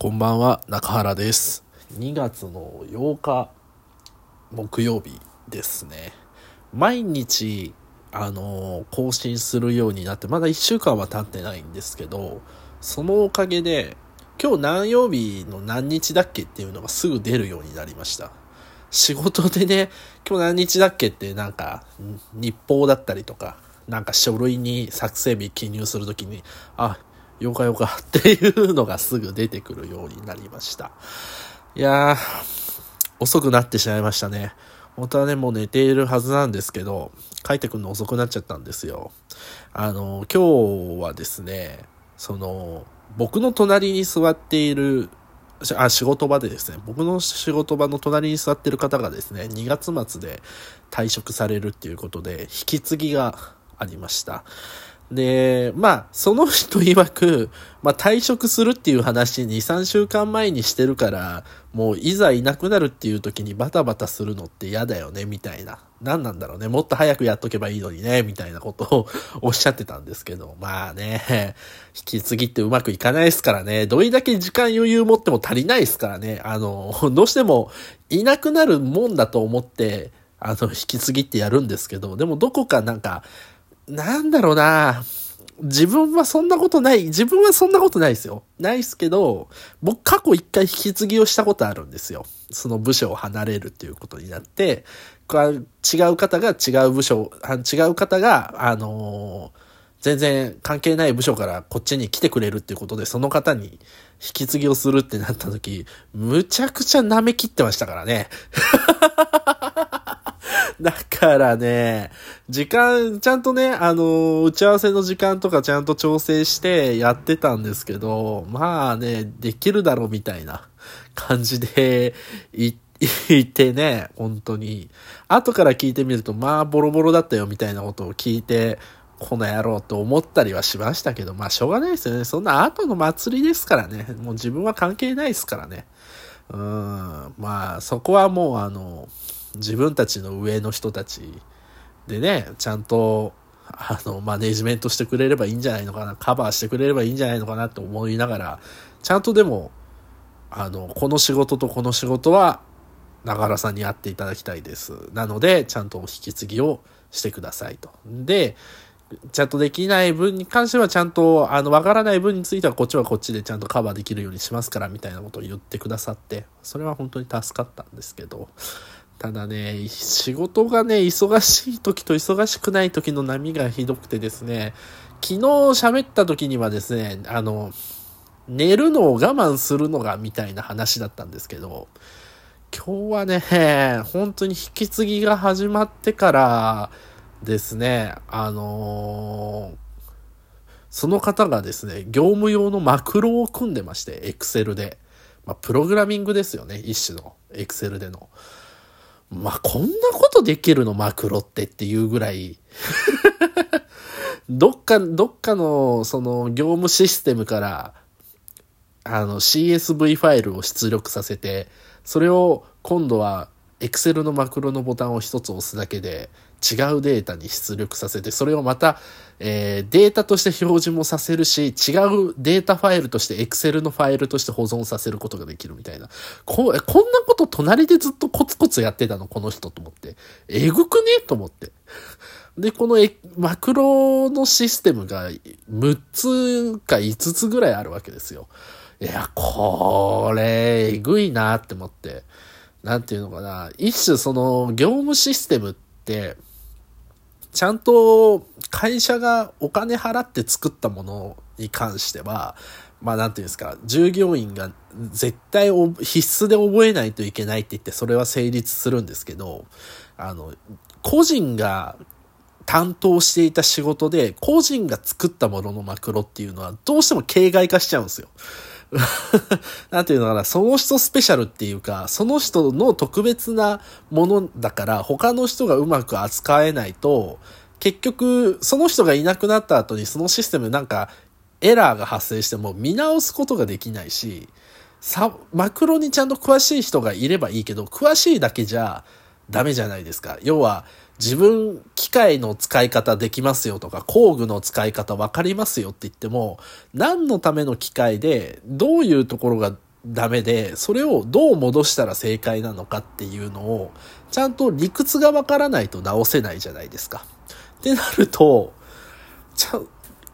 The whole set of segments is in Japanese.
こんばんは、中原です。2月の8日、木曜日ですね。毎日、あの更新するようになって、まだ1週間は経ってないんですけど、そのおかげで、今日何曜日の何日だっけっていうのがすぐ出るようになりました。仕事でね、今日何日だっけってなんか、日報だったりとか、なんか書類に作成日記入するときに、あ、よかよかっていうのがすぐ出てくるようになりました。いやー、遅くなってしまいましたね。本当はね、もう寝ているはずなんですけど、帰ってくるの遅くなっちゃったんですよ。あの、今日はですね、その、僕の隣に座っている、あ、仕事場でですね、僕の仕事場の隣に座っている方がですね、2月末で退職されるっていうことで、引き継ぎがありました。で、まあ、その人曰く、まあ、退職するっていう話2、3週間前にしてるから、もういざいなくなるっていう時にバタバタするのって嫌だよね、みたいな。何なんだろうね。もっと早くやっとけばいいのにね、みたいなことを おっしゃってたんですけど、まあね、引き継ぎってうまくいかないですからね。どれだけ時間余裕持っても足りないですからね。あの、どうしてもいなくなるもんだと思って、あの、引き継ぎってやるんですけど、でもどこかなんか、なんだろうな自分はそんなことない。自分はそんなことないですよ。ないですけど、僕過去一回引き継ぎをしたことあるんですよ。その部署を離れるっていうことになって、違う方が違う部署、違う方が、あのー全然関係ない部署からこっちに来てくれるっていうことで、その方に引き継ぎをするってなった時、むちゃくちゃ舐め切ってましたからね。だからね、時間、ちゃんとね、あの、打ち合わせの時間とかちゃんと調整してやってたんですけど、まあね、できるだろうみたいな感じでい 言ってね、本当に。後から聞いてみると、まあ、ボロボロだったよみたいなことを聞いて、この野郎と思ったりはしましたけど、まあ、しょうがないですよね。そんな後の祭りですからね。もう自分は関係ないですからね。うん、まあ、そこはもう、あの、自分たちの上の人たちでね、ちゃんと、あの、マネジメントしてくれればいいんじゃないのかな、カバーしてくれればいいんじゃないのかなと思いながら、ちゃんとでも、あの、この仕事とこの仕事は、中原さんにやっていただきたいです。なので、ちゃんと引き継ぎをしてくださいと。で、ちゃんとできない分に関しては、ちゃんと、あの、わからない分については、こっちはこっちでちゃんとカバーできるようにしますから、みたいなことを言ってくださって、それは本当に助かったんですけど、ただね、仕事がね、忙しい時と忙しくない時の波がひどくてですね、昨日喋った時にはですね、あの、寝るのを我慢するのがみたいな話だったんですけど、今日はね、本当に引き継ぎが始まってからですね、あのーその方がですね、業務用のマクロを組んでまして、エクセルで。まあ、プログラミングですよね、一種の。エクセルでの。まあ、こんなことできるの、マクロってっていうぐらい。どっか、どっかの、その、業務システムから、あの、CSV ファイルを出力させて、それを今度は Excel のマクロのボタンを一つ押すだけで違うデータに出力させて、それをまた、えーデータとして表示もさせるし、違うデータファイルとして Excel のファイルとして保存させることができるみたいな。こえこんなこと隣でずっとコツコツやってたの、この人と思って。えぐくね？と思って。で、このえマクロのシステムが6つか5つぐらいあるわけですよ。いや、これ、えぐいなって思って。なんていうのかな。一種その業務システムって、ちゃんと会社がお金払って作ったものに関しては、まあなんていうんですか、従業員が絶対必須で覚えないといけないって言ってそれは成立するんですけど、あの、個人が担当していた仕事で、個人が作ったもののマクロっていうのはどうしても形骸化しちゃうんですよ。なんていうのかな、その人スペシャルっていうか、その人の特別なものだから、他の人がうまく扱えないと、結局、その人がいなくなった後にそのシステムなんか、エラーが発生しても見直すことができないし、さ、マクロにちゃんと詳しい人がいればいいけど、詳しいだけじゃダメじゃないですか。要は、自分、機械の使い方できますよとか、工具の使い方分かりますよって言っても、何のための機械で、どういうところがダメで、それをどう戻したら正解なのかっていうのを、ちゃんと理屈がわからないと直せないじゃないですか。ってなると、ちゃ、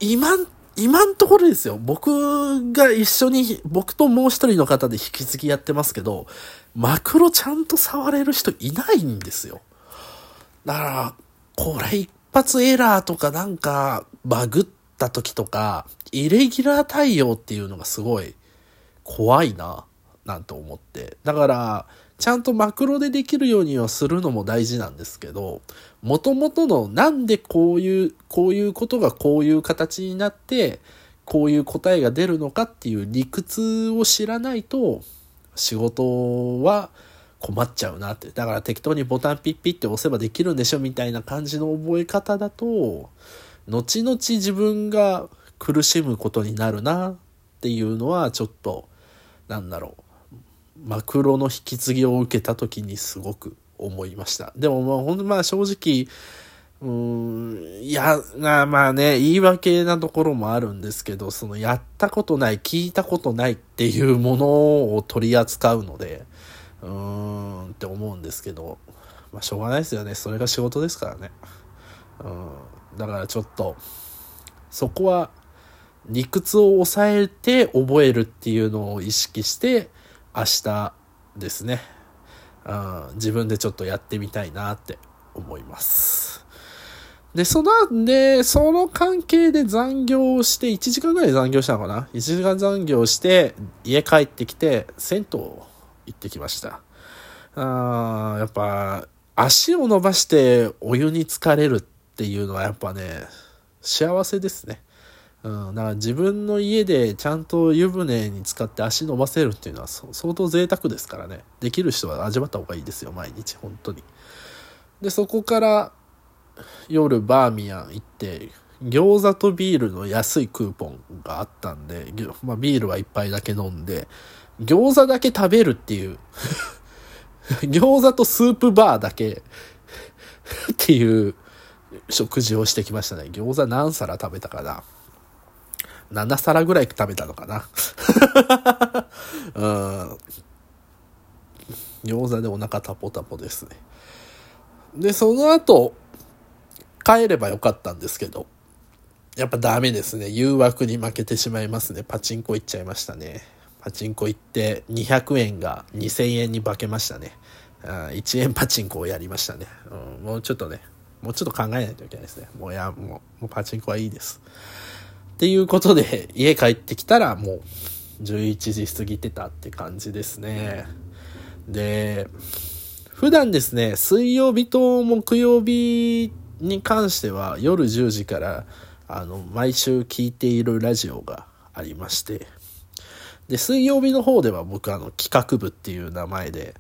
今、今んところですよ。僕が一緒に、僕ともう一人の方で引き継ぎやってますけど、マクロちゃんと触れる人いないんですよ。だから、これ一発エラーとかなんかバグった時とか、イレギュラー対応っていうのがすごい怖いな、なんて思って。だから、ちゃんとマクロでできるようにはするのも大事なんですけど、元々のなんでこういう、こういうことがこういう形になって、こういう答えが出るのかっていう理屈を知らないと、仕事は困っちゃうなって。だから適当にボタンピッピッって押せばできるんでしょみたいな感じの覚え方だと、後々自分が苦しむことになるなっていうのはちょっと、なんだろう。マクロの引き継ぎを受けた時にすごく思いました。でもまあほんまあ正直、うーん、いや、まあね、言い訳なところもあるんですけど、そのやったことない、聞いたことないっていうものを取り扱うので、うーんって思うんですけど、まあしょうがないですよね。それが仕事ですからね。うん、だからちょっと、そこは理屈を抑えて覚えるっていうのを意識して明日ですね、うん、自分でちょっとやってみたいなって思います。で、その、で、その関係で残業をして、1時間ぐらい残業したのかな ?1 時間残業して、家帰ってきて、銭湯行ってきました。あやっぱ、足を伸ばしてお湯に浸かれるっていうのはやっぱね、幸せですね。うん、だから自分の家でちゃんと湯船に使って足伸ばせるっていうのは相当贅沢ですからね。できる人は味わった方がいいですよ、毎日、本当に。で、そこから夜バーミヤン行って、餃子とビールの安いクーポンがあったんで、まあ、ビールは一杯だけ飲んで、餃子だけ食べるっていう 餃子とスープバーだけ っていう食事をしてきましたね。餃子何皿食べたかな？7皿ぐらい食べたのかな？うん。餃子でお腹タポタポですね。で、その後、帰ればよかったんですけど、やっぱダメですね。誘惑に負けてしまいますね。パチンコ行っちゃいましたね。パチンコ行って200円が2000円に化けましたね。1円パチンコをやりましたね、うん。もうちょっとね、もうちょっと考えないといけないですね。もうや、もう、もうパチンコはいいです。っていうことで、家帰ってきたらもう11時過ぎてたって感じですね。で、普段ですね、水曜日と木曜日に関しては夜10時からあの毎週聞いているラジオがありまして、で、水曜日の方では僕あの企画部っていう名前で、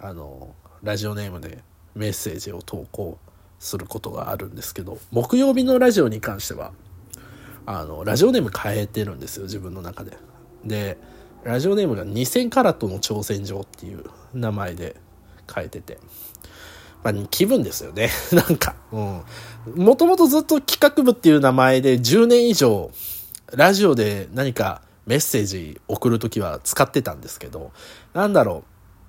あの、ラジオネームでメッセージを投稿することがあるんですけど、木曜日のラジオに関しては、あの、ラジオネーム変えてるんですよ、自分の中で。で、ラジオネームが2000カラットの挑戦状っていう名前で変えてて。まあ、気分ですよね。なんか、うん。もともとずっと企画部っていう名前で10年以上、ラジオで何かメッセージ送るときは使ってたんですけど、なんだろ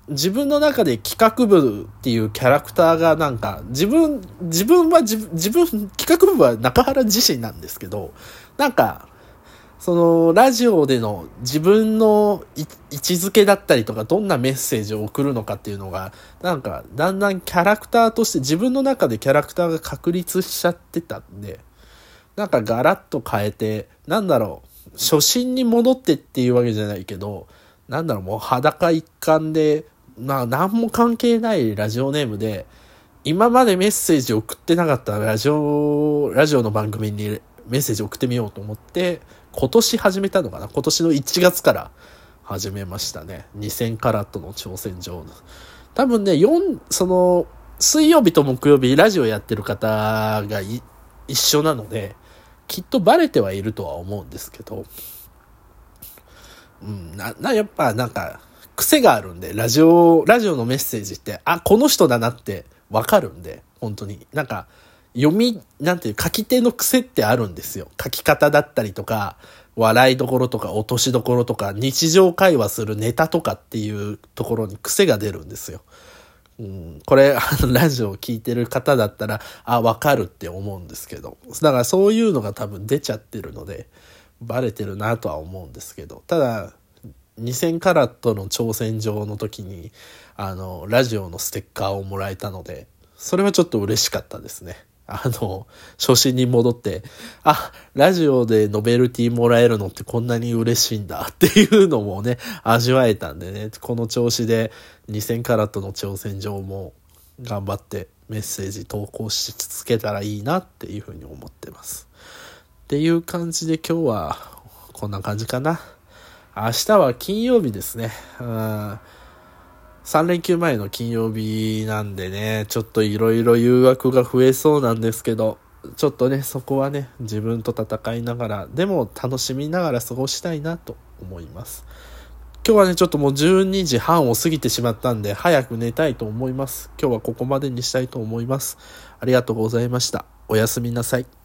う。自分の中で企画部っていうキャラクターがなんか、自分、自分は自分、自分、企画部は中原自身なんですけど、なんか、その、ラジオでの自分の位置づけだったりとか、どんなメッセージを送るのかっていうのが、なんか、だんだんキャラクターとして自分の中でキャラクターが確立しちゃってたんで、なんかガラッと変えて、なんだろう、初心に戻ってっていうわけじゃないけど、なんだろう、もう裸一貫で、まあ、何も関係ないラジオネームで、今までメッセージ送ってなかったラジオ、ラジオの番組にメッセージ送ってみようと思って、今年始めたのかな今年の1月から始めましたね。2000カラットの挑戦状。多分ね、4、その、水曜日と木曜日ラジオやってる方が一緒なので、きっとバレてはいるとは思うんですけど、うん、な、な、やっぱなんか、癖があるんで、ラジオ、ラジオのメッセージって、あ、この人だなってわかるんで、本当に。なんか、読み、なんていう、書き手の癖ってあるんですよ。書き方だったりとか、笑いどころとか落としどころとか日常会話するネタとかっていうところに癖が出るんですよ。うん、これ、あの、ラジオを聴いてる方だったら、あ、わかるって思うんですけど。だからそういうのが多分出ちゃってるので、バレてるなとは思うんですけど。ただ、2000カラットの挑戦状の時に、あの、ラジオのステッカーをもらえたので、それはちょっと嬉しかったですね。あの、初心に戻って、あ、ラジオでノベルティもらえるのってこんなに嬉しいんだっていうのもね、味わえたんでね、この調子で2000カラットの挑戦状も頑張ってメッセージ投稿し続けたらいいなっていうふうに思ってます。っていう感じで今日はこんな感じかな。明日は金曜日ですね。うん3連休前の金曜日なんでね、ちょっといろいろ誘惑が増えそうなんですけど、ちょっとね、そこはね、自分と戦いながら、でも楽しみながら過ごしたいなと思います。今日はね、ちょっともう12時半を過ぎてしまったんで、早く寝たいと思います。今日はここまでにしたいと思います。ありがとうございました。おやすみなさい。